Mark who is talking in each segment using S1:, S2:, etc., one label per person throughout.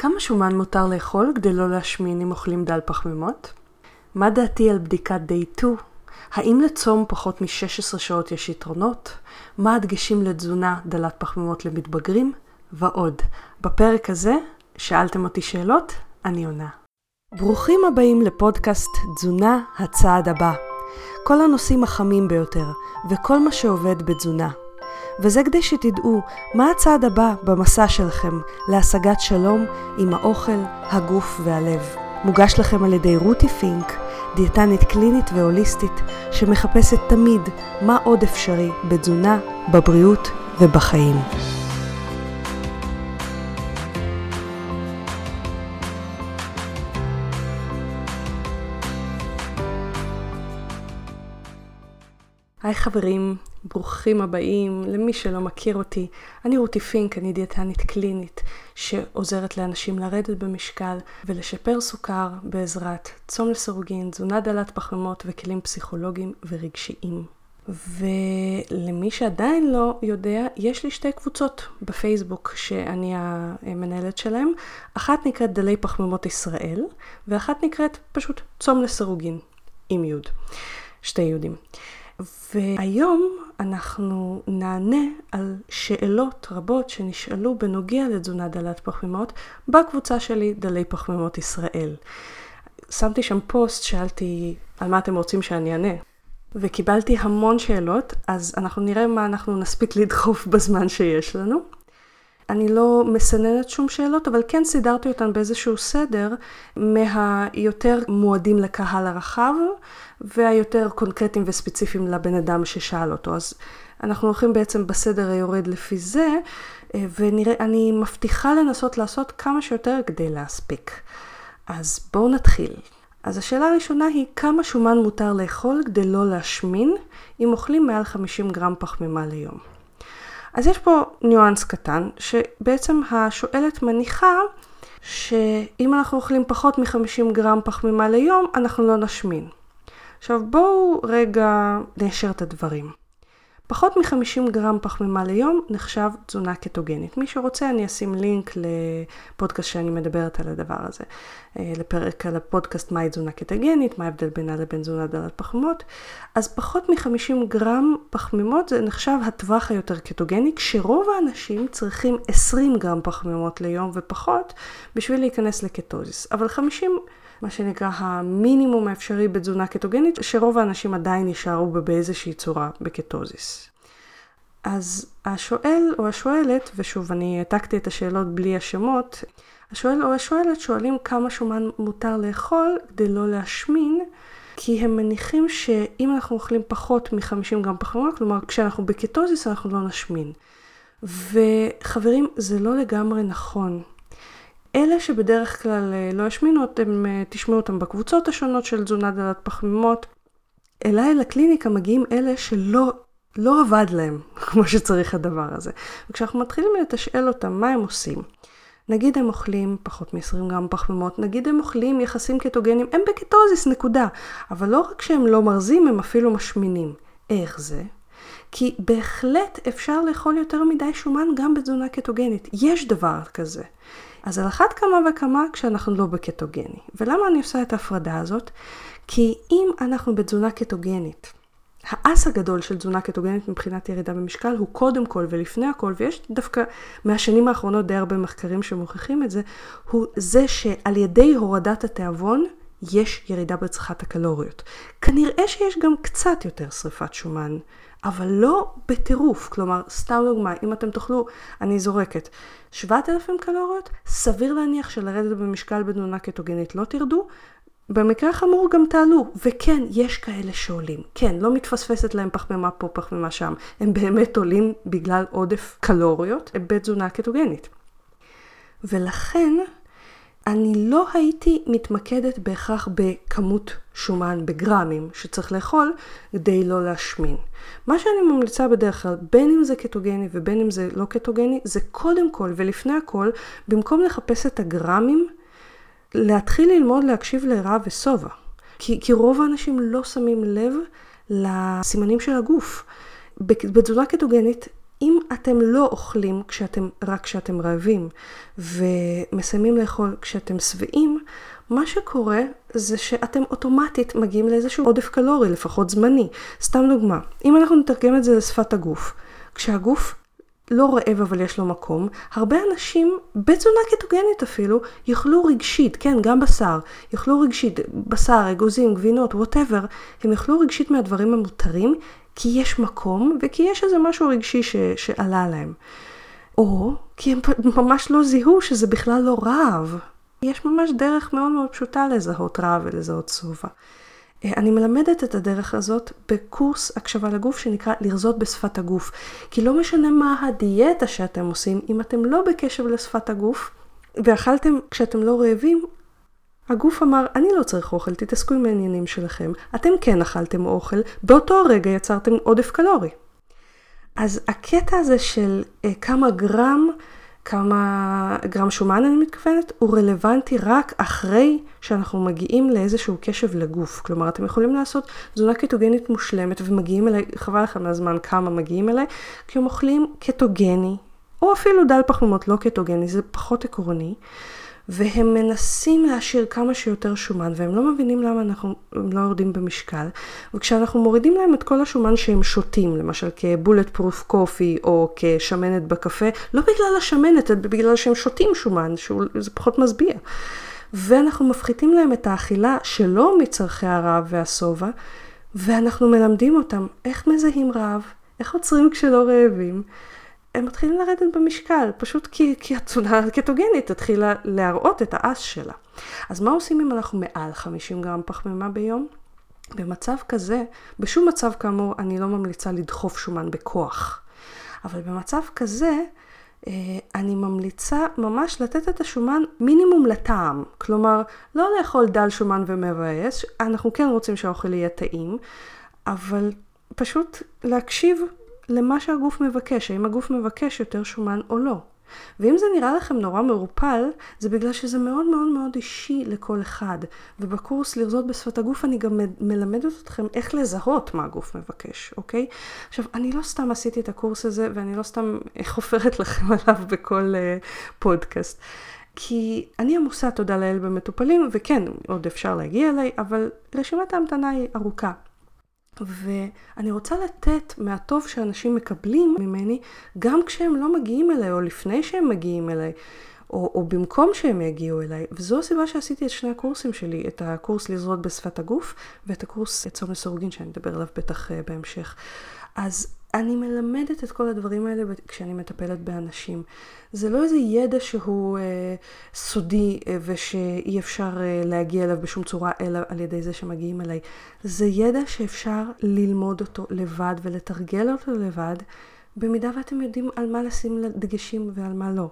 S1: כמה שומן מותר לאכול כדי לא להשמין אם אוכלים דל פחמימות? מה דעתי על בדיקת day 2? האם לצום פחות מ-16 שעות יש יתרונות? מה הדגשים לתזונה דלת פחמימות למתבגרים? ועוד. בפרק הזה, שאלתם אותי שאלות? אני עונה. ברוכים הבאים לפודקאסט תזונה הצעד הבא. כל הנושאים החמים ביותר, וכל מה שעובד בתזונה. וזה כדי שתדעו מה הצעד הבא במסע שלכם להשגת שלום עם האוכל, הגוף והלב. מוגש לכם על ידי רותי פינק, דיאטנית קלינית והוליסטית, שמחפשת תמיד מה עוד אפשרי בתזונה, בבריאות ובחיים. היי חברים, ברוכים הבאים. למי שלא מכיר אותי, אני רותי פינק, אני דיאטנית קלינית שעוזרת לאנשים לרדת במשקל ולשפר סוכר בעזרת צום לסירוגין, תזונה דלת פחמימות וכלים פסיכולוגיים ורגשיים. ולמי שעדיין לא יודע, יש לי שתי קבוצות בפייסבוק שאני המנהלת שלהם. אחת נקראת דלי פחמימות ישראל, ואחת נקראת פשוט צום לסירוגין, עם יוד. שתי יודים. והיום אנחנו נענה על שאלות רבות שנשאלו בנוגע לתזונה דלת פחמימות בקבוצה שלי דלי פחמימות ישראל. שמתי שם פוסט, שאלתי על מה אתם רוצים שאני אענה. וקיבלתי המון שאלות, אז אנחנו נראה מה אנחנו נספיק לדחוף בזמן שיש לנו. אני לא מסננת שום שאלות, אבל כן סידרתי אותן באיזשהו סדר מהיותר מועדים לקהל הרחב והיותר קונקרטיים וספציפיים לבן אדם ששאל אותו. אז אנחנו הולכים בעצם בסדר היורד לפי זה, ואני מבטיחה לנסות לעשות כמה שיותר כדי להספיק. אז בואו נתחיל. אז השאלה הראשונה היא כמה שומן מותר לאכול כדי לא להשמין אם אוכלים מעל 50 גרם פחמימה ליום. אז יש פה ניואנס קטן, שבעצם השואלת מניחה שאם אנחנו אוכלים פחות מ-50 גרם פחמימה ליום, אנחנו לא נשמין. עכשיו בואו רגע ניישר את הדברים. פחות מ-50 גרם פחמימה ליום נחשב תזונה קטוגנית. מי שרוצה אני אשים לינק לפודקאסט שאני מדברת על הדבר הזה. אה, לפרק על הפודקאסט מהי תזונה קטוגנית, מה ההבדל בינה לבין תזונה דלת פחמימות. אז פחות מ-50 גרם פחמימות זה נחשב הטווח היותר קטוגני, כשרוב האנשים צריכים 20 גרם פחמימות ליום ופחות בשביל להיכנס לקטוזיס. אבל 50 מה שנקרא המינימום האפשרי בתזונה קטוגנית, שרוב האנשים עדיין יישארו באיזושהי צורה בקטוזיס. אז השואל או השואלת, ושוב אני העתקתי את השאלות בלי השמות, השואל או השואלת שואלים כמה שומן מותר לאכול כדי לא להשמין, כי הם מניחים שאם אנחנו אוכלים פחות מ-50 גרם פחמימה, כלומר כשאנחנו בקטוזיס אנחנו לא נשמין. וחברים, זה לא לגמרי נכון. אלה שבדרך כלל אה, לא ישמינו, אתם אה, תשמעו אותם בקבוצות השונות של תזונה דלת פחמימות. אליי לקליניקה מגיעים אלה שלא לא עבד להם כמו שצריך הדבר הזה. וכשאנחנו מתחילים לתשאל אותם מה הם עושים, נגיד הם אוכלים פחות מ-20 גרם פחמימות, נגיד הם אוכלים יחסים קטוגנים, הם בקטוזיס, נקודה. אבל לא רק שהם לא מרזים, הם אפילו משמינים. איך זה? כי בהחלט אפשר לאכול יותר מדי שומן גם בתזונה קטוגנית. יש דבר כזה. אז על אחת כמה וכמה כשאנחנו לא בקטוגני. ולמה אני עושה את ההפרדה הזאת? כי אם אנחנו בתזונה קטוגנית, האס הגדול של תזונה קטוגנית מבחינת ירידה במשקל הוא קודם כל ולפני הכל, ויש דווקא מהשנים האחרונות די הרבה מחקרים שמוכיחים את זה, הוא זה שעל ידי הורדת התיאבון יש ירידה בצריכת הקלוריות. כנראה שיש גם קצת יותר שריפת שומן אבל לא בטירוף. כלומר, סתם דוגמה, אם אתם תאכלו, אני זורקת, 7,000 קלוריות, סביר להניח שלרדת במשקל בתזונה קטוגנית לא תרדו, במקרה החמור גם תעלו, וכן, יש כאלה שעולים. כן, לא מתפספסת להם פחמימה פה, פחמימה שם. הם באמת עולים בגלל עודף קלוריות בתזונה קטוגנית. ולכן, אני לא הייתי מתמקדת בהכרח בכמות שומן בגרמים שצריך לאכול כדי לא להשמין. מה שאני ממליצה בדרך כלל, בין אם זה קטוגני ובין אם זה לא קטוגני, זה קודם כל ולפני הכל, במקום לחפש את הגרמים, להתחיל ללמוד להקשיב לרע ושובע. כי, כי רוב האנשים לא שמים לב לסימנים של הגוף. בתזונה קטוגנית אם אתם לא אוכלים כשאתם, רק כשאתם רעבים ומסיימים לאכול כשאתם שבעים, מה שקורה זה שאתם אוטומטית מגיעים לאיזשהו עודף קלורי, לפחות זמני. סתם דוגמה, אם אנחנו נתרגם את זה לשפת הגוף, כשהגוף לא רעב אבל יש לו מקום, הרבה אנשים בתזונה קטוגנית אפילו יאכלו רגשית, כן, גם בשר, יאכלו רגשית, בשר, אגוזים, גבינות, ווטאבר, הם יאכלו רגשית מהדברים המותרים, כי יש מקום וכי יש איזה משהו רגשי ש, שעלה להם. או כי הם ממש לא זיהו שזה בכלל לא רעב. יש ממש דרך מאוד מאוד פשוטה לזהות רעב ולזהות שובע. אה, אני מלמדת את הדרך הזאת בקורס הקשבה לגוף שנקרא לרזות בשפת הגוף. כי לא משנה מה הדיאטה שאתם עושים, אם אתם לא בקשב לשפת הגוף, ואכלתם כשאתם לא רעבים, הגוף אמר, אני לא צריך אוכל, תתעסקו עם העניינים שלכם. אתם כן אכלתם אוכל, באותו רגע יצרתם עודף קלורי. אז הקטע הזה של אה, כמה גרם כמה גרם שומן אני מתכוונת, הוא רלוונטי רק אחרי שאנחנו מגיעים לאיזשהו קשב לגוף. כלומר, אתם יכולים לעשות תזונה קטוגנית מושלמת ומגיעים אליי, חבל לכם מהזמן כמה מגיעים אליי, כי הם אוכלים קטוגני, או אפילו דל פחמימות לא קטוגני, זה פחות עקרוני. והם מנסים להשאיר כמה שיותר שומן, והם לא מבינים למה אנחנו לא יורדים במשקל. וכשאנחנו מורידים להם את כל השומן שהם שותים, למשל כבולט פרוף קופי או כשמנת בקפה, לא בגלל השמנת, אלא בגלל שהם שותים שומן, שזה פחות משביע. ואנחנו מפחיתים להם את האכילה שלא מצרכי הרעב והשובע, ואנחנו מלמדים אותם איך מזהים רעב, איך עוצרים כשלא רעבים. הם מתחילים לרדת במשקל, פשוט כי, כי התזונה הקטוגנית תתחילה להראות את האס שלה. אז מה עושים אם אנחנו מעל 50 גרם פחמימה ביום? במצב כזה, בשום מצב כאמור אני לא ממליצה לדחוף שומן בכוח. אבל במצב כזה, אה, אני ממליצה ממש לתת את השומן מינימום לטעם. כלומר, לא לאכול דל שומן ומבאס, אנחנו כן רוצים שהאוכל יהיה טעים, אבל פשוט להקשיב למה שהגוף מבקש, האם הגוף מבקש יותר שומן או לא. ואם זה נראה לכם נורא מעורפל, זה בגלל שזה מאוד מאוד מאוד אישי לכל אחד. ובקורס לרזות בשפת הגוף אני גם מלמדת אתכם איך לזהות מה הגוף מבקש, אוקיי? עכשיו, אני לא סתם עשיתי את הקורס הזה, ואני לא סתם חופרת לכם עליו בכל uh, פודקאסט. כי אני עמוסה, תודה לאל, במטופלים, וכן, עוד אפשר להגיע אליי, אבל רשימת ההמתנה היא ארוכה. ואני רוצה לתת מהטוב שאנשים מקבלים ממני, גם כשהם לא מגיעים אליי, או לפני שהם מגיעים אליי, או, או במקום שהם יגיעו אליי. וזו הסיבה שעשיתי את שני הקורסים שלי, את הקורס לזרות בשפת הגוף, ואת הקורס צום לסורגין, שאני אדבר עליו בטח uh, בהמשך. אז אני מלמדת את כל הדברים האלה כשאני מטפלת באנשים. זה לא איזה ידע שהוא אה, סודי אה, ושאי אפשר אה, להגיע אליו בשום צורה אלא על ידי זה שמגיעים אליי. זה ידע שאפשר ללמוד אותו לבד ולתרגל אותו לבד, במידה ואתם יודעים על מה לשים דגשים ועל מה לא.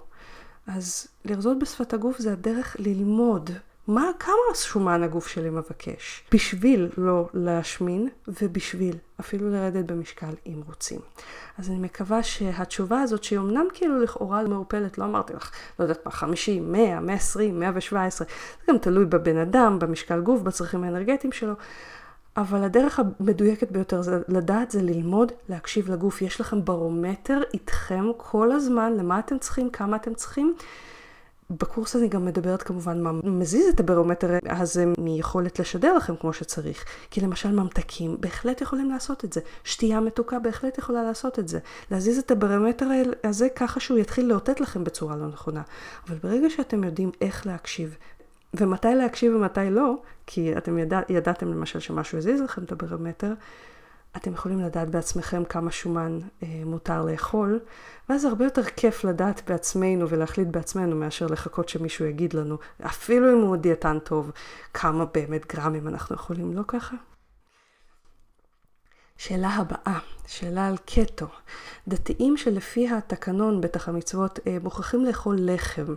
S1: אז לרזות בשפת הגוף זה הדרך ללמוד מה, כמה שומן הגוף שלי מבקש, בשביל לא להשמין ובשביל אפילו לרדת במשקל אם רוצים. אז אני מקווה שהתשובה הזאת, שהיא אמנם כאילו לכאורה מעורפלת, לא אמרתי לך, לא יודעת מה, 50, 100, 120, 117, זה גם תלוי בבן אדם, במשקל גוף, בצרכים האנרגטיים שלו, אבל הדרך המדויקת ביותר זה לדעת זה ללמוד להקשיב לגוף. יש לכם ברומטר איתכם כל הזמן, למה אתם צריכים, כמה אתם צריכים. בקורס אני גם מדברת כמובן מה מזיז את הברומטר הזה מיכולת לשדר לכם כמו שצריך. כי למשל ממתקים בהחלט יכולים לעשות את זה. שתייה מתוקה בהחלט יכולה לעשות את זה. להזיז את הברומטר הזה ככה שהוא יתחיל לאותת לכם בצורה לא נכונה. אבל ברגע שאתם יודעים איך להקשיב, ומתי להקשיב ומתי לא, כי אתם ידע, ידעתם למשל שמשהו הזיז לכם את הברומטר, אתם יכולים לדעת בעצמכם כמה שומן אה, מותר לאכול, ואז הרבה יותר כיף לדעת בעצמנו ולהחליט בעצמנו מאשר לחכות שמישהו יגיד לנו, אפילו אם הוא דיאטן טוב, כמה באמת גרמים אנחנו יכולים, לא ככה? שאלה הבאה, שאלה על קטו. דתיים שלפי התקנון, בטח המצוות, אה, מוכרחים לאכול לחם,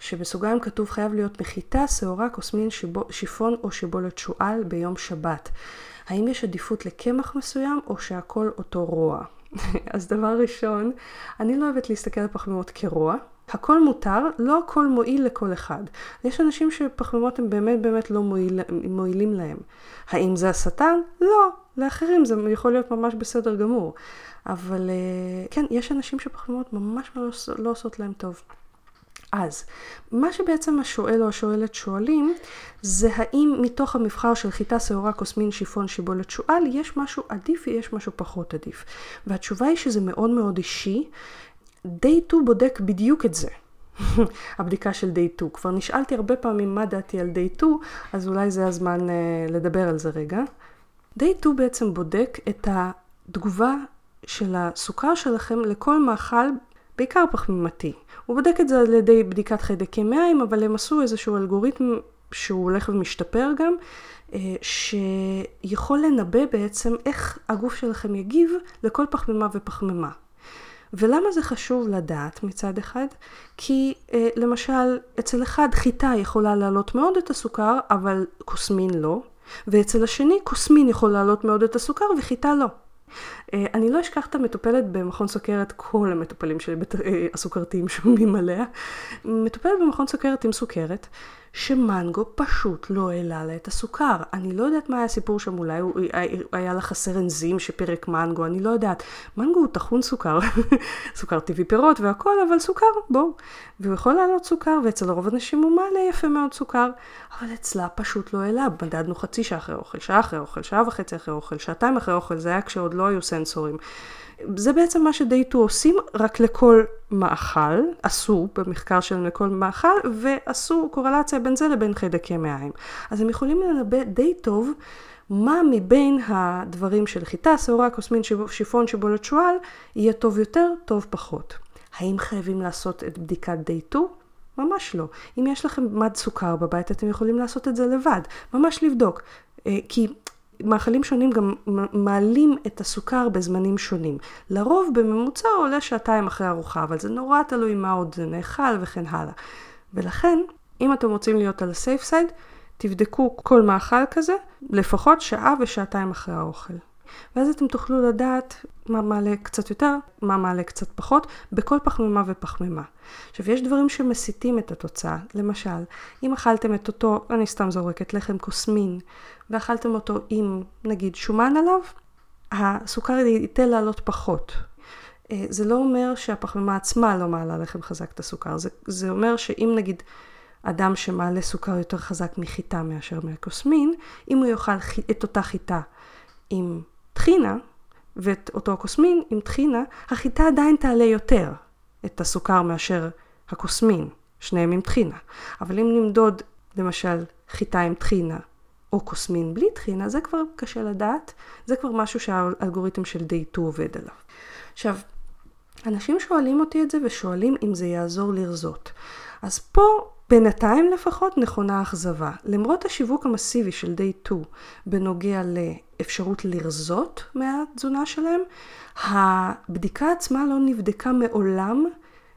S1: שבסוגריים כתוב חייב להיות מחיטה, שעורה, כוסמין, שיפון או שיבולת שועל ביום שבת. האם יש עדיפות לקמח מסוים או שהכל אותו רוע? אז דבר ראשון, אני לא אוהבת להסתכל על פחמימות כרוע, הכל מותר, לא הכל מועיל לכל אחד. יש אנשים שפחמימות הם באמת באמת לא מועיל, מועילים להם. האם זה השטן? לא. לאחרים זה יכול להיות ממש בסדר גמור. אבל אה, כן, יש אנשים שפחמימות ממש לא, לא עושות להם טוב. אז, מה שבעצם השואל או השואלת שואלים, זה האם מתוך המבחר של חיטה, שעורה, כוסמין, שיפון, שיבולת, שועל, יש משהו עדיף ויש משהו פחות עדיף. והתשובה היא שזה מאוד מאוד אישי. Day 2 בודק בדיוק את זה. הבדיקה של Day 2. כבר נשאלתי הרבה פעמים מה דעתי על Day 2, אז אולי זה הזמן uh, לדבר על זה רגע. Day 2 בעצם בודק את התגובה של הסוכר שלכם לכל מאכל, בעיקר פחמימתי. הוא בודק את זה על ידי בדיקת חיידקי מעיים, אבל הם עשו איזשהו אלגוריתם שהוא הולך ומשתפר גם, אה, שיכול לנבא בעצם איך הגוף שלכם יגיב לכל פחמימה ופחמימה. ולמה זה חשוב לדעת מצד אחד? כי אה, למשל אצל אחד חיטה יכולה להעלות מאוד את הסוכר, אבל קוסמין לא, ואצל השני קוסמין יכול להעלות מאוד את הסוכר וחיטה לא. אה, אני לא אשכח את המטופלת במכון סוכרת, כל המטופלים שלי אה, הסוכרתיים שומעים עליה. מטופלת במכון סוכרת עם סוכרת, שמנגו פשוט לא העלה לה את הסוכר. אני לא יודעת מה היה הסיפור שם, אולי הוא, היה לה חסר אנזים שפירק מנגו, אני לא יודעת. מנגו הוא טחון סוכר, סוכר טבעי פירות והכל, אבל סוכר, בואו. והוא יכול לעלות סוכר, ואצל רוב הנשים הוא מעלה יפה מאוד סוכר, אבל אצלה פשוט לא העלה. מדדנו חצי שעה אחרי אוכל, שעה אחרי אוכל, שעה וחצי אחרי אוכל, שעתיים אחרי אוכל, זה היה כשעוד לא היו סנסורים. זה בעצם מה שדייטו עושים, רק לכל מאכל, עשו במחקר שלהם לכל מאכל, ועשו קורלציה בין זה לבין חיידקי מעיים. אז הם יכולים לנבא די טוב מה מבין הדברים של חיטה, שעורה, קוסמין, שיפון, שיבולת שועל, יהיה טוב יותר, טוב פחות. האם חייבים לעשות את בדיקת דייטו? ממש לא. אם יש לכם מד סוכר בבית, אתם יכולים לעשות את זה לבד. ממש לבדוק. אה, כי מאכלים שונים גם מעלים את הסוכר בזמנים שונים. לרוב בממוצע הוא עולה שעתיים אחרי ארוחה, אבל זה נורא תלוי מה עוד זה נאכל וכן הלאה. ולכן, אם אתם רוצים להיות על הסייף סייד, תבדקו כל מאכל כזה לפחות שעה ושעתיים אחרי האוכל. ואז אתם תוכלו לדעת מה מעלה קצת יותר, מה מעלה קצת פחות, בכל פחמימה ופחמימה. עכשיו, יש דברים שמסיתים את התוצאה. למשל, אם אכלתם את אותו, אני סתם זורקת, לחם קוסמין, ואכלתם אותו עם, נגיד, שומן עליו, הסוכר ייתן לעלות פחות. אה, זה לא אומר שהפחמימה עצמה לא מעלה לחם חזק את הסוכר, זה, זה אומר שאם נגיד אדם שמעלה סוכר יותר חזק מחיטה מאשר מהקוסמין, אם הוא יאכל את אותה חיטה עם טחינה, ואת אותו הקוסמין עם טחינה, החיטה עדיין תעלה יותר את הסוכר מאשר הקוסמין, שניהם עם טחינה. אבל אם נמדוד למשל חיטה עם טחינה או קוסמין בלי טחינה, זה כבר קשה לדעת, זה כבר משהו שהאלגוריתם של דייטו עובד עליו. עכשיו, אנשים שואלים אותי את זה ושואלים אם זה יעזור לרזות. אז פה בינתיים לפחות נכונה אכזבה. למרות השיווק המסיבי של Day 2 בנוגע לאפשרות לרזות מהתזונה שלהם, הבדיקה עצמה לא נבדקה מעולם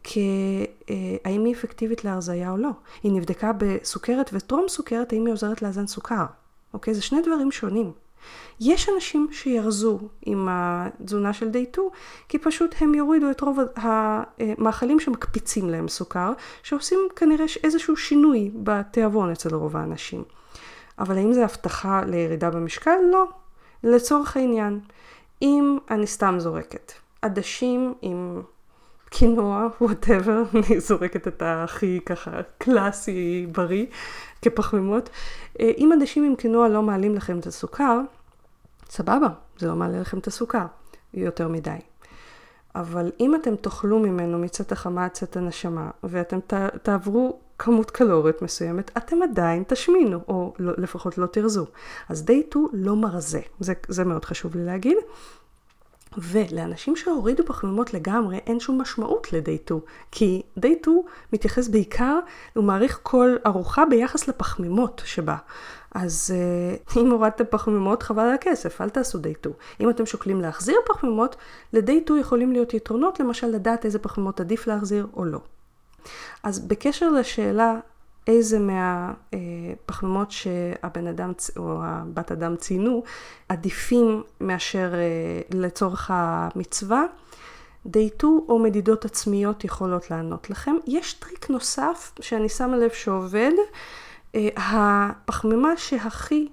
S1: כהאם היא אפקטיבית להרזייה או לא. היא נבדקה בסוכרת וטרום סוכרת האם היא עוזרת לאזן סוכר. אוקיי? זה שני דברים שונים. יש אנשים שירזו עם התזונה של די 2, כי פשוט הם יורידו את רוב המאכלים שמקפיצים להם סוכר, שעושים כנראה איזשהו שינוי בתיאבון אצל רוב האנשים. אבל האם זה הבטחה לירידה במשקל? לא. לצורך העניין, אם אני סתם זורקת עדשים עם קינוע, וואטאבר, אני זורקת את הכי ככה קלאסי בריא כפחמימות. אה, אם עדשים עם קינוע לא מעלים לכם את הסוכר, סבבה, זה לא מעלה לכם את הסוכר יותר מדי. אבל אם אתם תאכלו ממנו מצאת החמה עד צאת הנשמה, ואתם ת, תעברו כמות קלורית מסוימת, אתם עדיין תשמינו, או לא, לפחות לא תרזו. אז day 2 לא מרזה, זה, זה מאוד חשוב לי להגיד. ולאנשים שהורידו פחמימות לגמרי אין שום משמעות ל-day 2, כי day 2 מתייחס בעיקר, הוא מעריך כל ארוחה ביחס לפחמימות שבה. אז uh, אם הורדתם פחמימות חבל על הכסף, אל תעשו day 2. אם אתם שוקלים להחזיר פחמימות, ל-day 2 יכולים להיות יתרונות, למשל לדעת איזה פחמימות עדיף להחזיר או לא. אז בקשר לשאלה איזה מהפחמימות שהבן אדם או הבת אדם ציינו עדיפים מאשר אה, לצורך המצווה, דייטו או מדידות עצמיות יכולות לענות לכם. יש טריק נוסף שאני שמה לב שעובד, אה, הפחמימה שהכי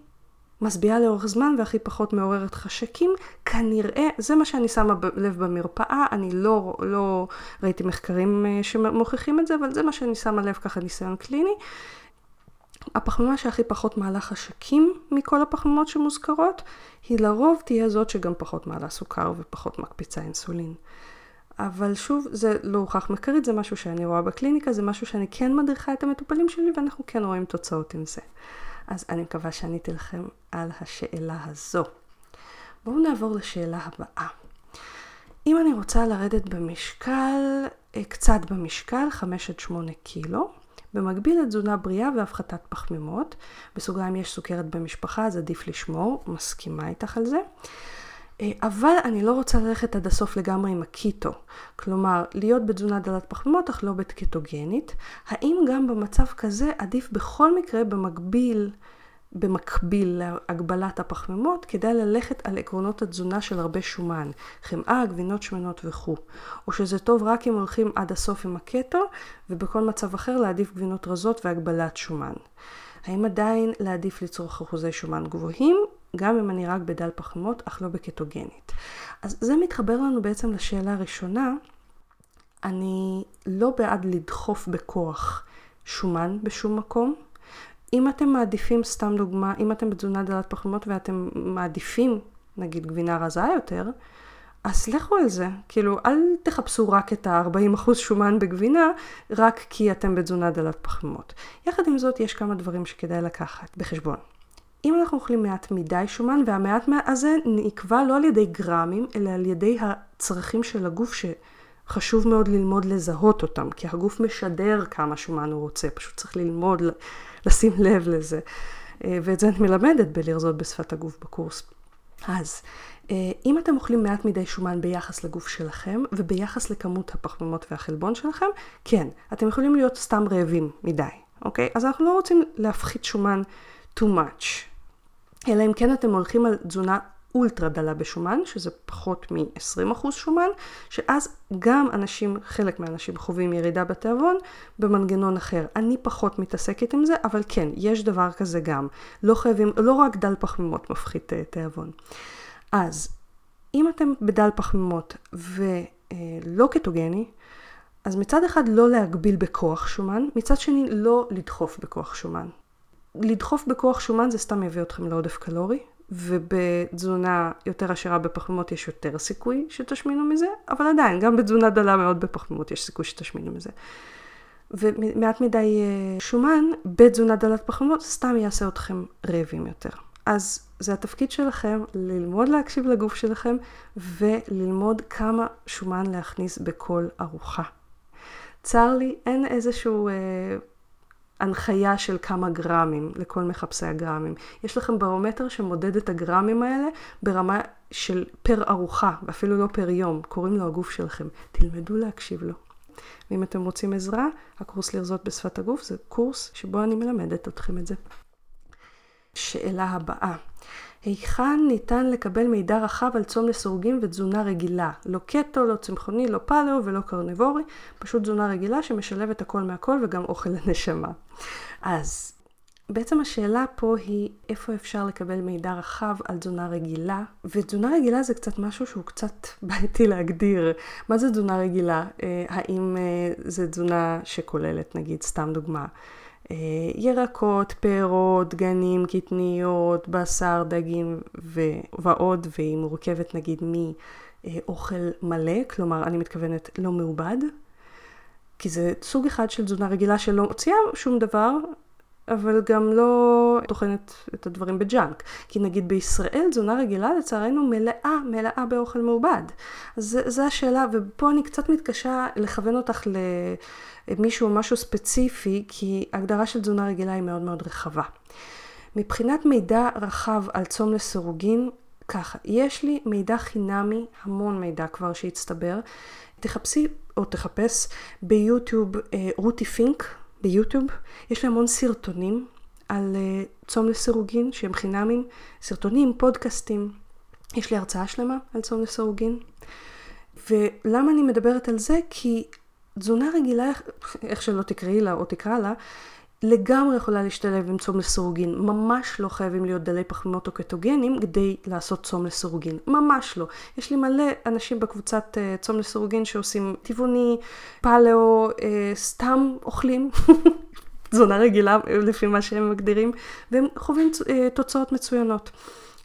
S1: משביעה לאורך זמן והכי פחות מעוררת חשקים, כנראה, זה מה שאני שמה לב במרפאה, אני לא, לא ראיתי מחקרים אה, שמוכיחים את זה, אבל זה מה שאני שמה לב ככה ניסיון קליני. הפחמימה שהכי פחות מעלה חשקים מכל הפחמימות שמוזכרות, היא לרוב תהיה זאת שגם פחות מעלה סוכר ופחות מקפיצה אינסולין. אבל שוב, זה לא הוכח מחקרית, זה משהו שאני רואה בקליניקה, זה משהו שאני כן מדריכה את המטופלים שלי ואנחנו כן רואים תוצאות עם זה. אז אני מקווה שעניתי לכם על השאלה הזו. בואו נעבור לשאלה הבאה. אם אני רוצה לרדת במשקל, אה, קצת במשקל, 5 עד 8 קילו, במקביל לתזונה בריאה והפחתת פחמימות, בסוגריים יש סוכרת במשפחה, אז עדיף לשמור, מסכימה איתך על זה. אה, אבל אני לא רוצה ללכת עד הסוף לגמרי עם הקיטו. כלומר, להיות בתזונה דלת פחמימות אך לא בקטוגנית. האם גם במצב כזה עדיף בכל מקרה במקביל, במקביל להגבלת הפחמימות, כדאי ללכת על עקרונות התזונה של הרבה שומן, חמאה, גבינות שמנות וכו'. או שזה טוב רק אם הולכים עד הסוף עם הקטו, ובכל מצב אחר להעדיף גבינות רזות והגבלת שומן. האם עדיין להעדיף לצרוך אחוזי שומן גבוהים, גם אם אני רק בדל פחמימות, אך לא בקטוגנית. אז זה מתחבר לנו בעצם לשאלה הראשונה. אני לא בעד לדחוף בכוח שומן בשום מקום. אם אתם מעדיפים, סתם דוגמה, אם אתם בתזונה דלת פחמימות ואתם מעדיפים, נגיד גבינה רזה יותר, אז לכו על זה. כאילו, אל תחפשו רק את ה-40% שומן בגבינה, רק כי אתם בתזונה דלת פחמימות. יחד עם זאת, יש כמה דברים שכדאי לקחת בחשבון. אם אנחנו אוכלים מעט מדי שומן, והמעט הזה נקבע לא על ידי גרמים, אלא על ידי הצרכים של הגוף שחשוב מאוד ללמוד לזהות אותם, כי הגוף משדר כמה שומן הוא רוצה, פשוט צריך ללמוד, לשים לב לזה. אה, ואת זה אני מלמדת בלרזות בשפת הגוף בקורס. אז אה, אם אתם אוכלים מעט מדי שומן ביחס לגוף שלכם וביחס לכמות הפחמימות והחלבון שלכם, כן, אתם יכולים להיות סתם רעבים מדי, אוקיי? אז אנחנו לא רוצים להפחית שומן too much. אלא אם כן אתם הולכים על תזונה אולטרה דלה בשומן, שזה פחות מ-20% שומן, שאז גם אנשים, חלק מהאנשים חווים ירידה בתיאבון במנגנון אחר. אני פחות מתעסקת עם זה, אבל כן, יש דבר כזה גם. לא חייבים, לא רק דל פחמימות מפחית אה, תיאבון. אז אם אתם בדל פחמימות ולא קטוגני, אז מצד אחד לא להגביל בכוח שומן, מצד שני לא לדחוף בכוח שומן. לדחוף בכוח שומן זה סתם יביא אתכם לעודף קלורי, ובתזונה יותר עשירה בפחמימות יש יותר סיכוי שתשמינו מזה, אבל עדיין, גם בתזונה דלה מאוד בפחמימות יש סיכוי שתשמינו מזה. ומעט מדי אה, שומן בתזונה דלת פחמימות סתם יעשה אתכם רעבים יותר. אז זה התפקיד שלכם ללמוד להקשיב לגוף שלכם וללמוד כמה שומן להכניס בכל ארוחה. צר לי, אין איזשהו אה, הנחיה של כמה גרמים לכל מחפשי הגרמים. יש לכם ברומטר שמודד את הגרמים האלה ברמה של פר ארוחה, ואפילו לא פר יום, קוראים לו הגוף שלכם. תלמדו להקשיב לו. ואם אתם רוצים עזרה, הקורס לרזות בשפת הגוף זה קורס שבו אני מלמדת אתכם את זה. שאלה הבאה, היכן ניתן לקבל מידע רחב על צום לסורגים ותזונה רגילה? לא קטו, לא צמחוני, לא פלאו ולא קרניבורי, פשוט תזונה רגילה שמשלבת הכל מהכל וגם אוכל לנשמה. אז בעצם השאלה פה היא איפה אפשר לקבל מידע רחב על תזונה רגילה, ותזונה רגילה זה קצת משהו שהוא קצת בעייתי להגדיר. מה זה תזונה רגילה? אה, האם אה, זה תזונה שכוללת, נגיד, סתם דוגמה, ירקות, פירות, דגנים, קטניות, בשר, דגים ו- ועוד, והיא מורכבת נגיד מאוכל מלא, כלומר אני מתכוונת לא מעובד, כי זה סוג אחד של תזונה רגילה שלא מוציאה שום דבר, אבל גם לא טוחנת את הדברים ב junk. כי נגיד בישראל תזונה רגילה לצערנו מלאה, מלאה באוכל מעובד. אז זו השאלה, ופה אני קצת מתקשה לכוון אותך למישהו או משהו ספציפי, כי הגדרה של תזונה רגילה היא מאוד מאוד רחבה. מבחינת מידע רחב על צום לסירוגין, ככה, יש לי מידע חינמי, המון מידע כבר שהצטבר. תחפשי או תחפש ביוטיוב אה, רותי פינק, ביוטיוב, יש לי המון סרטונים על uh, צום לסירוגין שהם חינמים, סרטונים, פודקאסטים. יש לי הרצאה שלמה על צום לסירוגין. ולמה אני מדברת על זה? כי תזונה רגילה, איך שלא תקראי לה או תקרא לה, לגמרי יכולה להשתלב עם צום לסירוגין. ממש לא חייבים להיות דלי פחמימות או קטוגנים כדי לעשות צום לסירוגין. ממש לא. יש לי מלא אנשים בקבוצת uh, צום לסירוגין שעושים טבעוני, פאלאו, uh, סתם אוכלים. תזונה רגילה לפי מה שהם מגדירים, והם חווים uh, תוצאות מצוינות.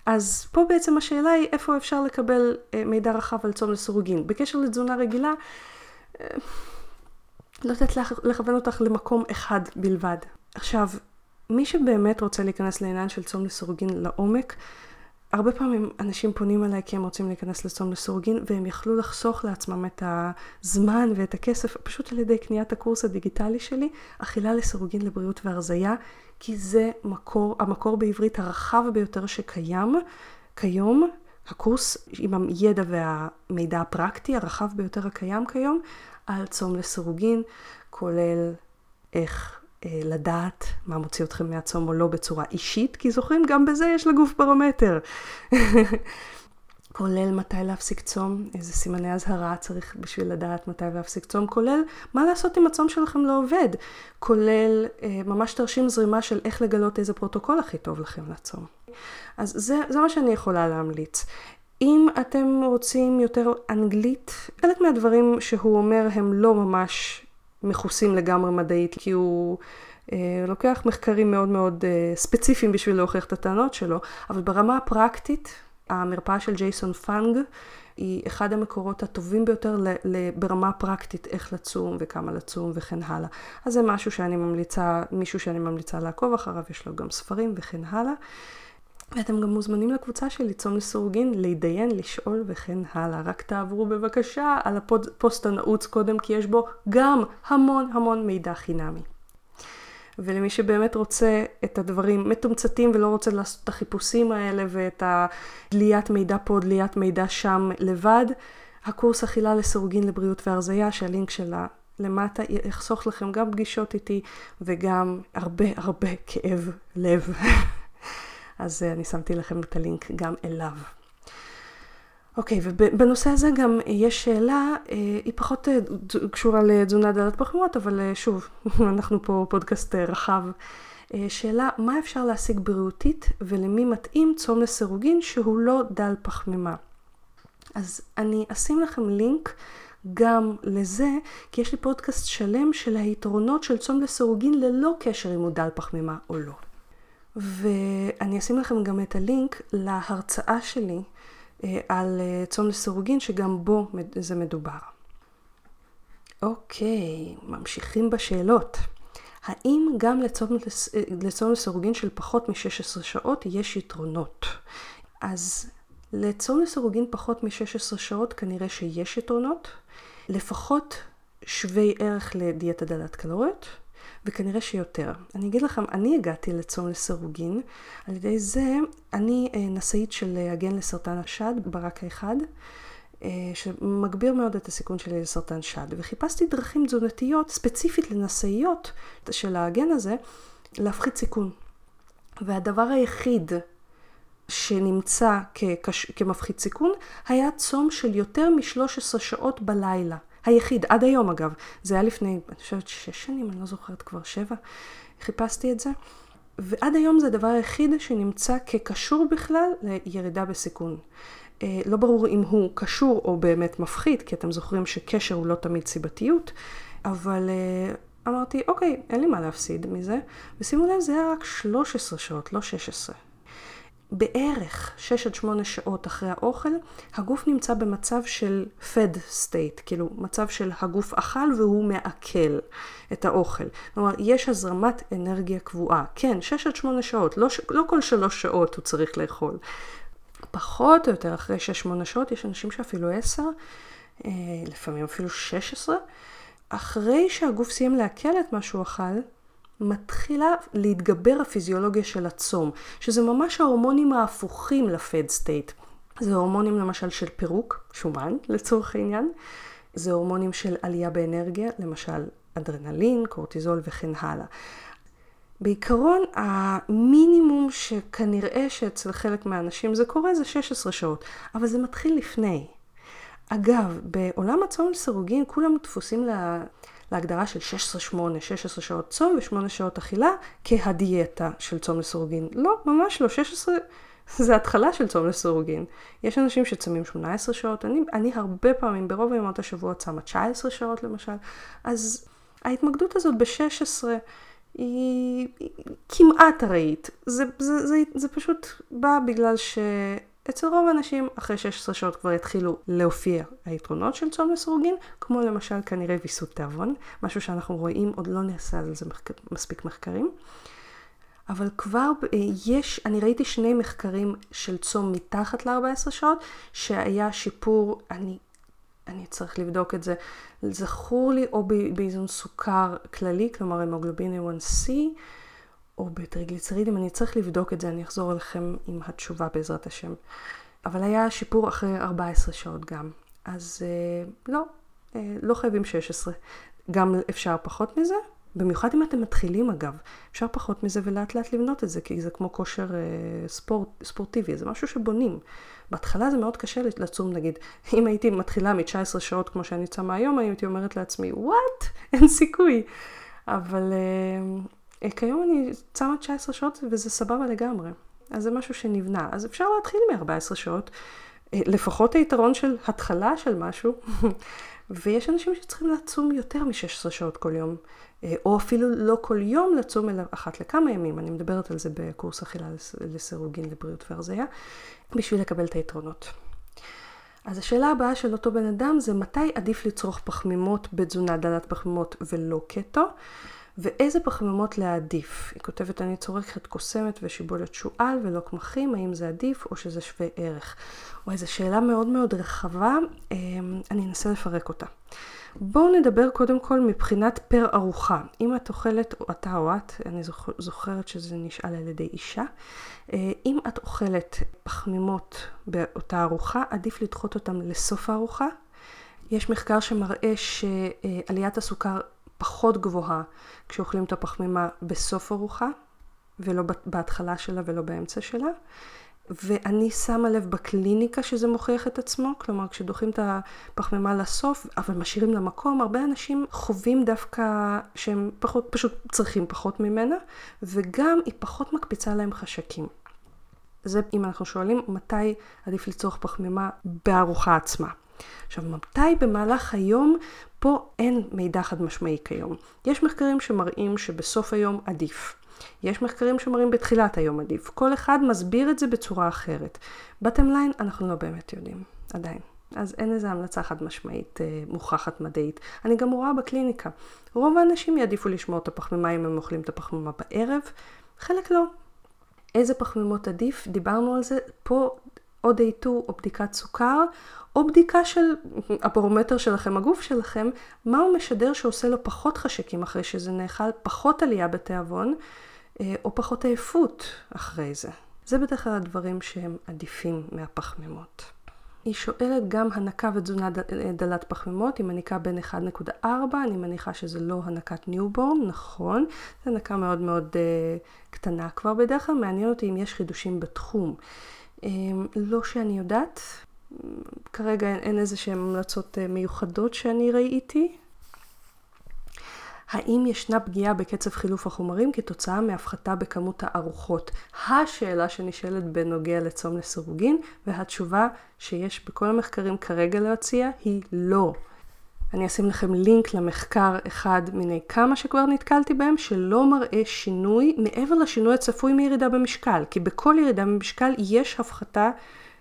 S1: אז פה בעצם השאלה היא איפה אפשר לקבל uh, מידע רחב על צום לסירוגין. בקשר לתזונה רגילה, uh, לא יודעת לכוון אותך למקום אחד בלבד. עכשיו, מי שבאמת רוצה להיכנס לעניין של צום לסורגין לעומק, הרבה פעמים אנשים פונים אליי כי הם רוצים להיכנס לצום לסורגין והם יכלו לחסוך לעצמם את הזמן ואת הכסף פשוט על ידי קניית הקורס הדיגיטלי שלי, אכילה לסורגין לבריאות והרזייה, כי זה מקור, המקור בעברית הרחב ביותר שקיים כיום, הקורס עם הידע והמידע הפרקטי הרחב ביותר הקיים כיום, על צום לסירוגין, כולל איך אה, לדעת מה מוציא אתכם מהצום או לא בצורה אישית, כי זוכרים, גם בזה יש לגוף פרמטר. כולל מתי להפסיק צום, איזה סימני אזהרה צריך בשביל לדעת מתי להפסיק צום, כולל מה לעשות אם הצום שלכם לא עובד, כולל אה, ממש תרשים זרימה של איך לגלות איזה פרוטוקול הכי טוב לכם לצום. אז זה, זה מה שאני יכולה להמליץ. אם אתם רוצים יותר באנגלית, חלק מהדברים שהוא אומר הם לא ממש מכוסים לגמרי מדעית, כי הוא אה, לוקח מחקרים מאוד מאוד אה, ספציפיים בשביל להוכיח את הטענות שלו, אבל ברמה הפרקטית, המרפאה של Jason Fung היא אחד המקורות הטובים ביותר ל, ל, ברמה הפרקטית איך לצום וכמה לצום וכן הלאה. אז זה משהו שאני ממליצה, מישהו שאני ממליצה לעקוב אחריו, יש לו גם ספרים וכן הלאה. ואתם גם מוזמנים לקבוצה שלי, צום לסורגין, להתדיין, לשאול וכן הלאה. רק תעברו בבקשה על הפוסט הנעוץ קודם, כי יש בו גם המון המון מידע חינמי. ולמי שבאמת רוצה את הדברים מתומצתים ולא רוצה לעשות את החיפושים האלה ואת הדליית מידע פה, דליית מידע שם לבד, הקורס אכילה לסורגין לבריאות והרזייה, שהלינק שלה למטה יחסוך לכם גם פגישות איתי וגם הרבה הרבה כאב לב. אז אה, אני שמתי לכם את הלינק גם אליו. אוקיי, ובנושא הזה גם יש שאלה, אה, היא פחות אה, קשורה לתזונה דלת פחמות, אבל שוב, אנחנו פה פודקאסט רחב. שאלה, מה אפשר להשיג בריאותית ולמי מתאים צום לסירוגין שהוא לא דל פחמימה? אז אני אשים לכם לינק גם לזה, כי יש לי פודקאסט שלם של היתרונות של צום לסירוגין ללא קשר אם הוא דל פחמימה או לא. ואני אשים לכם גם את הלינק להרצאה שלי אה, על אה, צום לסירוגין, שגם בו זה מדובר. אוקיי, ממשיכים בשאלות. האם גם לצום, אה, לצום לסירוגין של פחות מ-16 שעות יש יתרונות? אז לצום לסירוגין פחות מ-16 שעות כנראה שיש יתרונות, לפחות שווי ערך לדיאטה דלת קלוריות, וכנראה שיותר. אני אגיד לכם, אני הגעתי לצום לסירוגין, על ידי זה אני אה, נשאית של הגן לסרטן השד, ברק האחד, אה, שמגביר מאוד את הסיכון שלי לסרטן שד, וחיפשתי דרכים תזונתיות ספציפית לנשאיות של הגן הזה, להפחית סיכון. והדבר היחיד שנמצא. כמפחית סיכון היה צום של יותר מ-13 שעות בלילה. היחיד, עד היום אגב, זה היה לפני, אני חושבת שש שנים, אני לא זוכרת כבר שבע, חיפשתי את זה. ועד היום זה הדבר היחיד שנמצא כקשור בכלל לירידה בסיכון. אה, לא ברור אם הוא קשור או באמת מפחית, כי אתם זוכרים שקשר הוא לא תמיד סיבתיות, אבל אה, אמרתי, אוקיי, אין לי מה להפסיד מזה, ושימו לב, זה היה רק 13 שעות, לא 16. בערך 6 עד 8 שעות אחרי האוכל, הגוף נמצא במצב של fed state, כאילו מצב של הגוף אכל והוא מעכל את האוכל. כלומר, יש הזרמת אנרגיה קבועה. כן, 6 עד 8 שעות, לא, לא כל 3 שעות הוא צריך לאכול. פחות או יותר אחרי 6-8 שעות, יש אנשים שאפילו 10, אה, לפעמים אפילו 16. אחרי שהגוף סיים לעכל את מה שהוא אכל, מתחילה להתגבר הפיזיולוגיה של הצום, שזה ממש ההורמונים ההפוכים לפד סטייט. זה הורמונים למשל של פירוק, שומן לצורך העניין, זה הורמונים של עלייה באנרגיה, למשל אדרנלין, קורטיזול וכן הלאה. בעיקרון המינימום שכנראה שאצל חלק מהאנשים זה קורה זה 16 שעות, אבל זה מתחיל לפני. אגב, בעולם הצום לסירוגין כולם דפוסים לה, להגדרה של 16-8, 16 שעות צום ו-8 שעות אכילה כהדיאטה של צום לסירוגין. לא, ממש לא, 16 זה התחלה של צום לסירוגין. יש אנשים שצמים 18 שעות, אני, אני הרבה פעמים, ברוב ימות השבוע צמה 19 שעות למשל, אז ההתמקדות הזאת ב-16 היא, היא כמעט ארעית. זה, זה, זה, זה פשוט בא בגלל שאצל רוב האנשים אחרי 16 שעות כבר יתחילו להופיע היתרונות של צום לסירוגין, כמו למשל כנראה ויסות תיאבון, משהו שאנחנו רואים, עוד לא נעשה על זה מחק... מספיק מחקרים. אבל כבר אה, יש, אני ראיתי שני מחקרים של צום מתחת ל-14 שעות, שהיה שיפור, אני, אני צריך לבדוק את זה, זכור לי או באיזון סוכר כללי, כלומר המוגלובין A1C, או בטריגליצרידים, אני צריך לבדוק את זה, אני אחזור אליכם עם התשובה בעזרת השם. אבל היה שיפור אחרי 14 שעות גם. אז אה, לא, אה, לא חייבים 16. גם אפשר פחות מזה, במיוחד אם אתם מתחילים אגב, אפשר פחות מזה ולאט לאט לבנות את זה, כי זה כמו כושר אה, ספורט, ספורטיבי, זה משהו שבונים. בהתחלה זה מאוד קשה לצום נגיד, אם הייתי מתחילה מ-19 שעות כמו שאני צמה היום, הייתי אומרת לעצמי, וואט? אין סיכוי. אבל אה, כיום אני צמה 19 שעות וזה סבבה לגמרי. אז זה משהו שנבנה. אז אפשר להתחיל מ-14 שעות, אה, לפחות היתרון של התחלה של משהו. ויש אנשים שצריכים לצום יותר מ-16 שעות כל יום. אה, או אפילו לא כל יום לצום אלא אחת לכמה ימים, אני מדברת על זה בקורס אכילה לסירוגין לבריאות והרזייה, בשביל לקבל את היתרונות. אז השאלה הבאה של אותו בן אדם זה מתי עדיף לצרוך פחמימות בתזונה דלת פחמימות ולא קטו, ואיזה פחמימות להעדיף. היא כותבת, אני צורכת קוסמת ושיבולת שועל ולא קמחים, האם זה עדיף או שזה שווה ערך. וואי, זו שאלה מאוד מאוד רחבה, אמ, אני אנסה לפרק אותה. בואו נדבר קודם כל מבחינת פר ארוחה. אם את אוכלת, או אתה או את, אני זוכרת שזה נשאל על ידי אישה, אה, אם את אוכלת פחמימות באותה ארוחה, עדיף לדחות אותם לסוף הארוחה. יש מחקר שמראה שעליית הסוכר פחות גבוהה כשאוכלים את הפחמימה בסוף ארוחה, ולא בהתחלה שלה ולא באמצע שלה. ואני שמה לב בקליניקה שזה מוכיח את עצמו, כלומר כשדוחים את הפחמימה לסוף, אבל משאירים לה מקום, הרבה אנשים חווים דווקא שהם פחות, פשוט צריכים פחות ממנה, וגם היא פחות מקפיצה להם חשקים. זה אם אנחנו שואלים מתי עדיף לצורך פחמימה בארוחה עצמה. עכשיו, מתי במהלך היום, פה אין מידע חד משמעי כיום. יש מחקרים שמראים שבסוף היום עדיף. יש מחקרים שמראים בתחילת היום עדיף. כל אחד מסביר את זה בצורה אחרת. בטם ליין, אנחנו לא באמת יודעים, עדיין. אז אין איזה המלצה חד משמעית אה, מוכחת מדעית. אני גם רואה בקליניקה. רוב האנשים יעדיפו לשמור את הפחמימה אם הם אוכלים את הפחמימה בערב, חלק לא. איזה פחמימות עדיף? דיברנו על זה. פה או דייטו או בדיקת סוכר, או בדיקה של הברומטר שלכם, הגוף שלכם, מה הוא משדר שעושה לו פחות חשקים אחרי שזה נאכל, פחות עלייה בתיאבון, אה, או פחות עייפות אחרי זה. זה בדרך כלל הדברים שהם עדיפים מהפחמימות. היא שואלת גם הנקה ותזונה אה, דלת פחמימות, היא מניקה בין 1.4, אני מניחה שזה לא הנקת newborn, נכון, זו הנקה מאוד מאוד uh, קטנה כבר בדרך כלל, מעניין אותי אם יש חידושים בתחום. Um, לא שאני יודעת, כרגע אין, אין איזשהן המלצות uh, מיוחדות שאני ראיתי, האם ישנה פגיעה בקצב חילוף החומרים כתוצאה מהפחתה בכמות הארוחות? השאלה שנשאלת בנוגע לצום לסירוגין, והתשובה שיש בכל המחקרים כרגע להציע היא לא. אני אשים לכם לינק למחקר אחד מיני כמה שכבר נתקלתי בהם, שלא מראה שינוי מעבר לשינוי הצפוי מירידה במשקל, כי בכל ירידה במשקל יש הפחתה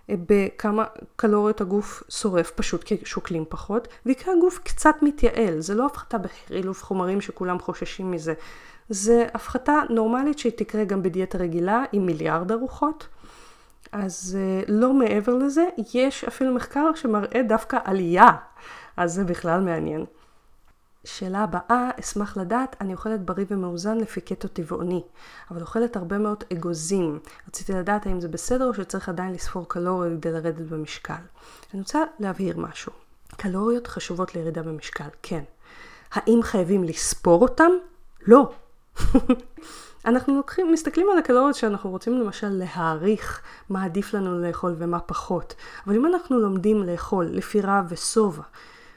S1: בכמה קלוריות הגוף שורף פשוט כי שוקלים פחות, וכי הגוף קצת מתייעל, זה לא הפחתה בחילוף חומרים שכולם חוששים מזה, זה הפחתה נורמלית שתקרה גם בדיאטה רגילה עם מיליארד ארוחות. אז אה, לא מעבר לזה, יש אפילו מחקר שמראה דווקא עלייה, אז זה בכלל מעניין. שאלה הבאה, אשמח לדעת, אני אוכלת בריא ומאוזן לפי קטו טבעוני, אבל אוכלת הרבה מאוד אגוזים. רציתי לדעת האם זה בסדר או שצריך עדיין לספור קלוריות כדי לרדת במשקל. אני רוצה להבהיר משהו. קלוריות חשובות לירידה במשקל, כן. האם חייבים לספור אותם? לא. אנחנו לוקחים, מסתכלים על הקלוריות שאנחנו רוצים למשל להעריך מה עדיף לנו לאכול ומה פחות. אבל אם אנחנו לומדים לאכול לפי רעב ושובע,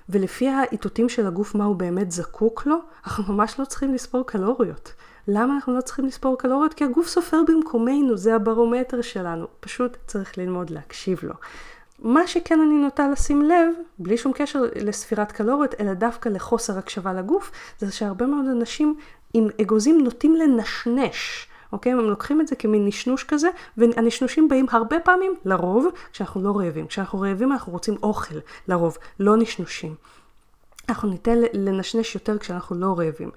S1: ולפי האיתותים של הגוף מה הוא באמת זקוק לו, אנחנו ממש לא צריכים לספור קלוריות. למה אנחנו לא צריכים לספור קלוריות? כי הגוף סופר במקומנו, זה הברומטר שלנו. פשוט צריך ללמוד להקשיב לו. מה שכן אני נוטה לשים לב, בלי שום קשר לספירת קלוריות, אלא דווקא לחוסר הקשבה לגוף, זה שהרבה מאוד אנשים עם אגוזים נוטים לנשנש. אוקיי? הם לוקחים את זה כמין נשנוש כזה, והנשנושים באים הרבה פעמים, לרוב, כשאנחנו לא רעבים. כשאנחנו רעבים אנחנו רוצים אוכל, לרוב, לא נשנושים. אנחנו ניתן לנשנש יותר כשאנחנו לא רעבים.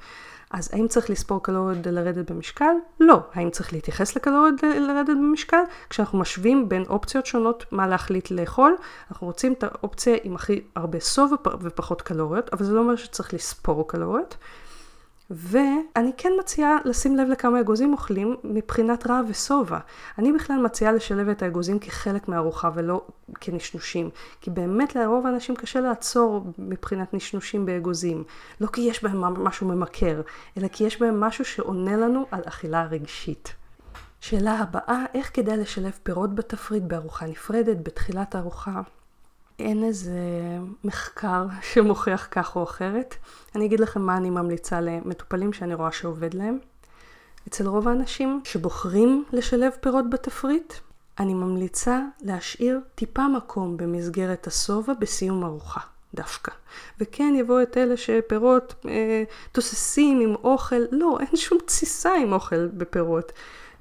S1: אז האם צריך לספור קלוריות לרדת במשקל? לא. האם צריך להתייחס לקלוריות לרדת במשקל? כשאנחנו משווים בין אופציות שונות מה להחליט לאכול, אנחנו רוצים את האופציה עם הכי הרבה סוב ופחות קלוריות, אבל זה לא אומר שצריך לספור קלוריות. ואני כן מציעה לשים לב לכמה אגוזים אוכלים מבחינת רעב ושובע. אני בכלל מציעה לשלב את האגוזים כחלק מהארוחה ולא כנשנושים. כי באמת לרוב האנשים קשה לעצור מבחינת נשנושים באגוזים. לא כי יש בהם משהו ממכר, אלא כי יש בהם משהו שעונה לנו על אכילה רגשית. שאלה הבאה, איך כדאי לשלב פירות בתפריט בארוחה נפרדת, בתחילת הארוחה? אין איזה מחקר שמוכיח כך או אחרת. אני אגיד לכם מה אני ממליצה למטופלים שאני רואה שעובד להם. אצל רוב האנשים שבוחרים לשלב פירות בתפריט, אני ממליצה להשאיר טיפה מקום במסגרת השובע בסיום ארוחה. דווקא. וכן יבואו את אלה שפירות אה, תוססים עם אוכל, לא, אין שום תסיסה עם אוכל בפירות.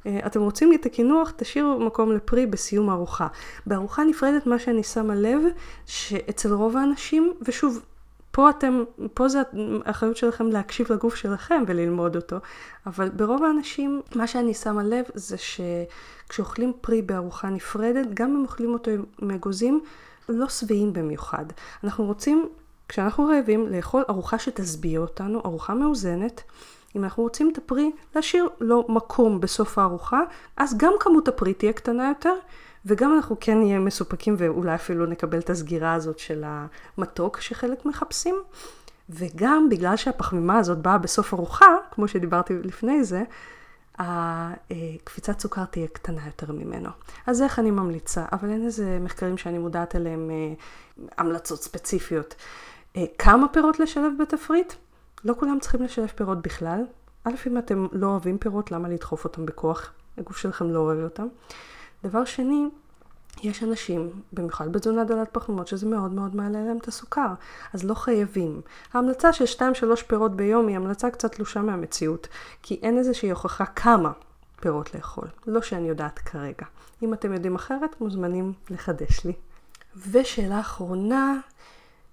S1: אה, אתם רוצים את הקינוח, תשאירו מקום לפרי בסיום הארוחה. בארוחה נפרדת מה שאני שמה לב, שאצל רוב האנשים, ושוב, פה אתם, פה זה האחריות שלכם להקשיב לגוף שלכם וללמוד אותו, אבל ברוב האנשים, מה שאני שמה לב זה שכשאוכלים פרי בארוחה נפרדת, גם אם אוכלים אותו עם אגוזים, לא שבעים במיוחד. אנחנו רוצים, כשאנחנו רעבים, לאכול ארוחה שתשביע אותנו, ארוחה מאוזנת. אם אנחנו רוצים את הפרי, להשאיר לו מקום בסוף הארוחה, אז גם כמות הפרי תהיה קטנה יותר, וגם אנחנו כן נהיה מסופקים ואולי אפילו נקבל את הסגירה הזאת של המתוק שחלק מחפשים. וגם בגלל שהפחמימה הזאת באה בסוף ארוחה, כמו שדיברתי לפני זה, הקפיצת סוכר תהיה קטנה יותר ממנו. אז איך אני ממליצה, אבל אין איזה מחקרים שאני מודעת אליהם, אה, המלצות ספציפיות. אה, כמה פירות לשלב בתפריט? לא כולם צריכים לשלב פירות בכלל. א', אם אתם לא אוהבים פירות, למה לדחוף אותם בכוח? הגוף שלכם לא אוהב אותם. דבר שני, יש אנשים, במיוחד בתזונה דלת פחמימות, שזה מאוד מאוד מעלה להם את הסוכר, אז לא חייבים. ההמלצה של 2-3 פירות ביום היא המלצה קצת תלושה מהמציאות, כי אין איזושהי הוכחה כמה פירות לאכול. לא שאני יודעת כרגע. אם אתם יודעים אחרת, מוזמנים לחדש לי. ושאלה אחרונה,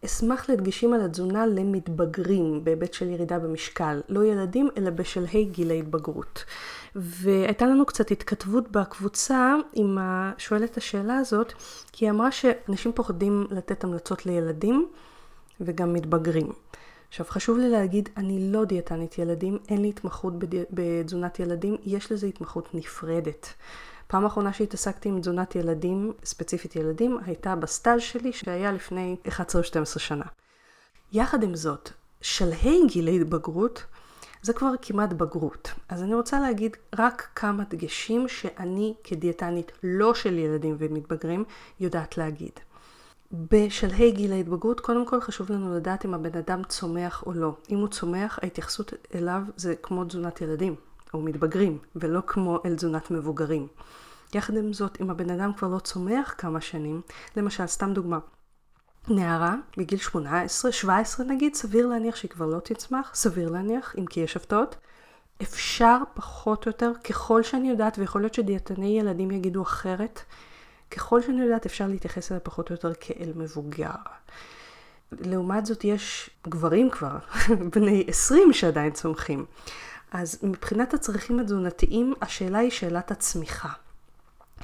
S1: אשמח לדגשים על התזונה למתבגרים בהיבט של ירידה במשקל, לא ילדים אלא בשלהי גילי התבגרות. והייתה לנו קצת התכתבות בקבוצה עם השואלת השאלה הזאת, כי היא אמרה שאנשים פוחדים לתת המלצות לילדים וגם מתבגרים. עכשיו חשוב לי להגיד, אני לא דיאטנית ילדים, אין לי התמחות בתזונת ילדים, יש לזה התמחות נפרדת. פעם אחרונה שהתעסקתי עם תזונת ילדים, ספציפית ילדים, הייתה בסטאז' שלי שהיה לפני 11 או 12 שנה. יחד עם זאת, שלהי גילי התבגרות זה כבר כמעט בגרות. אז אני רוצה להגיד רק כמה דגשים שאני כדיאטנית לא של ילדים ומתבגרים יודעת להגיד. בשלהי גיל ההתבגרות, קודם כל חשוב לנו לדעת אם הבן אדם צומח או לא. אם הוא צומח, ההתייחסות אליו זה כמו תזונת ילדים. או מתבגרים, ולא כמו אל תזונת מבוגרים. יחד עם זאת, אם הבן אדם כבר לא צומח כמה שנים, למשל, סתם דוגמה, נערה בגיל 18, 17 נגיד, סביר להניח שהיא כבר לא תצמח, סביר להניח, אם כי יש הפתעות. אפשר פחות או יותר, ככל שאני יודעת, ויכול להיות שדיאטני ילדים יגידו אחרת, ככל שאני יודעת אפשר להתייחס אליה פחות או יותר כאל מבוגר. לעומת זאת יש גברים כבר, בני 20 שעדיין צומחים. אז מבחינת הצרכים התזונתיים, השאלה היא שאלת הצמיחה.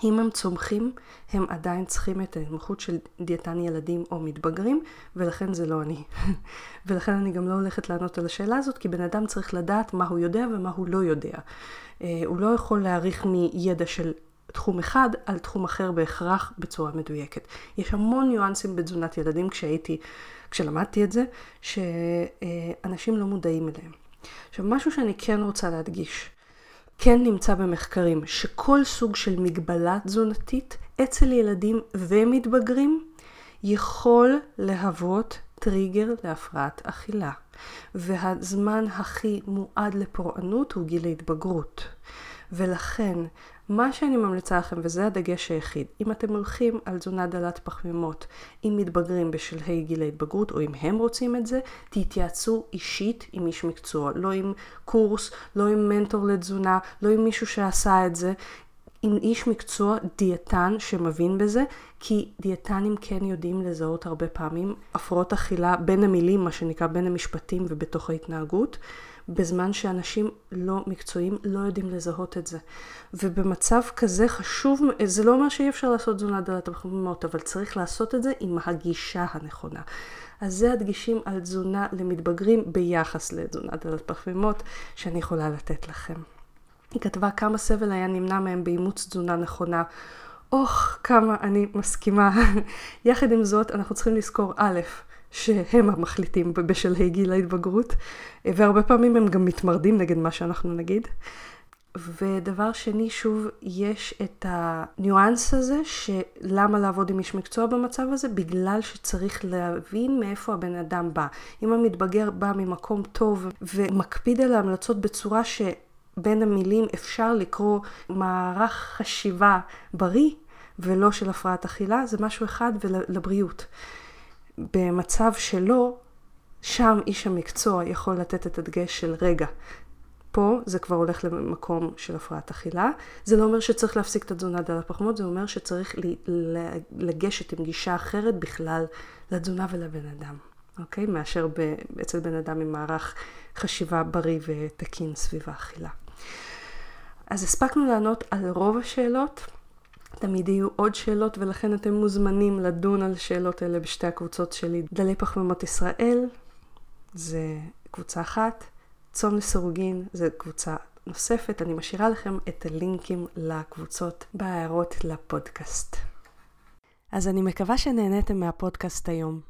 S1: אם הם צומחים, הם עדיין צריכים את ההתמחות של דיאטן ילדים או מתבגרים, ולכן זה לא אני. ולכן אני גם לא הולכת לענות על השאלה הזאת, כי בן אדם צריך לדעת מה הוא יודע ומה הוא לא יודע. אה, הוא לא יכול להעריך מידע של תחום אחד על תחום אחר בהכרח בצורה מדויקת. יש המון ניואנסים בתזונת ילדים כשהייתי, כשלמדתי את זה, שאנשים לא מודעים אליהם. עכשיו, משהו שאני כן רוצה להדגיש. כן נמצא במחקרים שכל סוג של מגבלה תזונתית אצל ילדים ומתבגרים יכול להוות טריגר להפרעת אכילה. והזמן הכי מועד לפורענות הוא גיל ההתבגרות. ולכן, מה שאני ממליצה לכם, וזה הדגש היחיד, אם אתם הולכים על תזונה דלת פחמימות עם מתבגרים בשלהי גיל ההתבגרות, או אם הם רוצים את זה, תתייעצו אישית עם איש מקצוע, לא עם קורס, לא עם מנטור לתזונה, לא עם מישהו שעשה את זה, עם איש מקצוע, דיאטן שמבין בזה, כי דיאטנים כן יודעים לזהות הרבה פעמים הפרעות אכילה בין המילים, מה שנקרא בין המשפטים ובתוך ההתנהגות, בזמן שאנשים לא מקצועיים לא יודעים לזהות את זה. ובמצב כזה חשוב, זה לא אומר שאי אפשר לעשות תזונה דלת הפחמימות, אבל צריך לעשות את זה עם הגישה הנכונה. אז זה הדגישים על תזונה למתבגרים ביחס לתזונה דלת פחמימות שאני יכולה לתת לכם. היא כתבה כמה סבל היה נמנע מהם באימוץ תזונה נכונה. אוח, כמה אני מסכימה. יחד עם זאת, אנחנו צריכים לזכור, א', שהם המחליטים בשלהי גיל ההתבגרות, והרבה פעמים הם גם מתמרדים נגד מה שאנחנו נגיד. ודבר שני, שוב, יש את הניואנס הזה, שלמה לעבוד עם איש מקצוע במצב הזה? בגלל שצריך להבין מאיפה הבן אדם בא. אם המתבגר בא ממקום טוב ומקפיד על ההמלצות בצורה ש... בין המילים אפשר לקרוא מערך חשיבה בריא ולא של הפרעת אכילה, זה משהו אחד ולבריאות. במצב שלא, שם איש המקצוע יכול לתת את הדגש של רגע, פה זה כבר הולך למקום של הפרעת אכילה. זה לא אומר שצריך להפסיק את התזונה דל הפחמות, זה אומר שצריך לגשת עם גישה אחרת בכלל לתזונה ולבן אדם, אוקיי? מאשר אצל בן אדם עם מערך חשיבה בריא ותקין סביב האכילה. אז הספקנו לענות על רוב השאלות. תמיד יהיו עוד שאלות ולכן אתם מוזמנים לדון על שאלות אלה בשתי הקבוצות שלי. דלי פחמימות ישראל זה קבוצה אחת, צום לסירוגין זה קבוצה נוספת. אני משאירה לכם את הלינקים לקבוצות בהערות לפודקאסט. אז אני מקווה שנהניתם מהפודקאסט היום.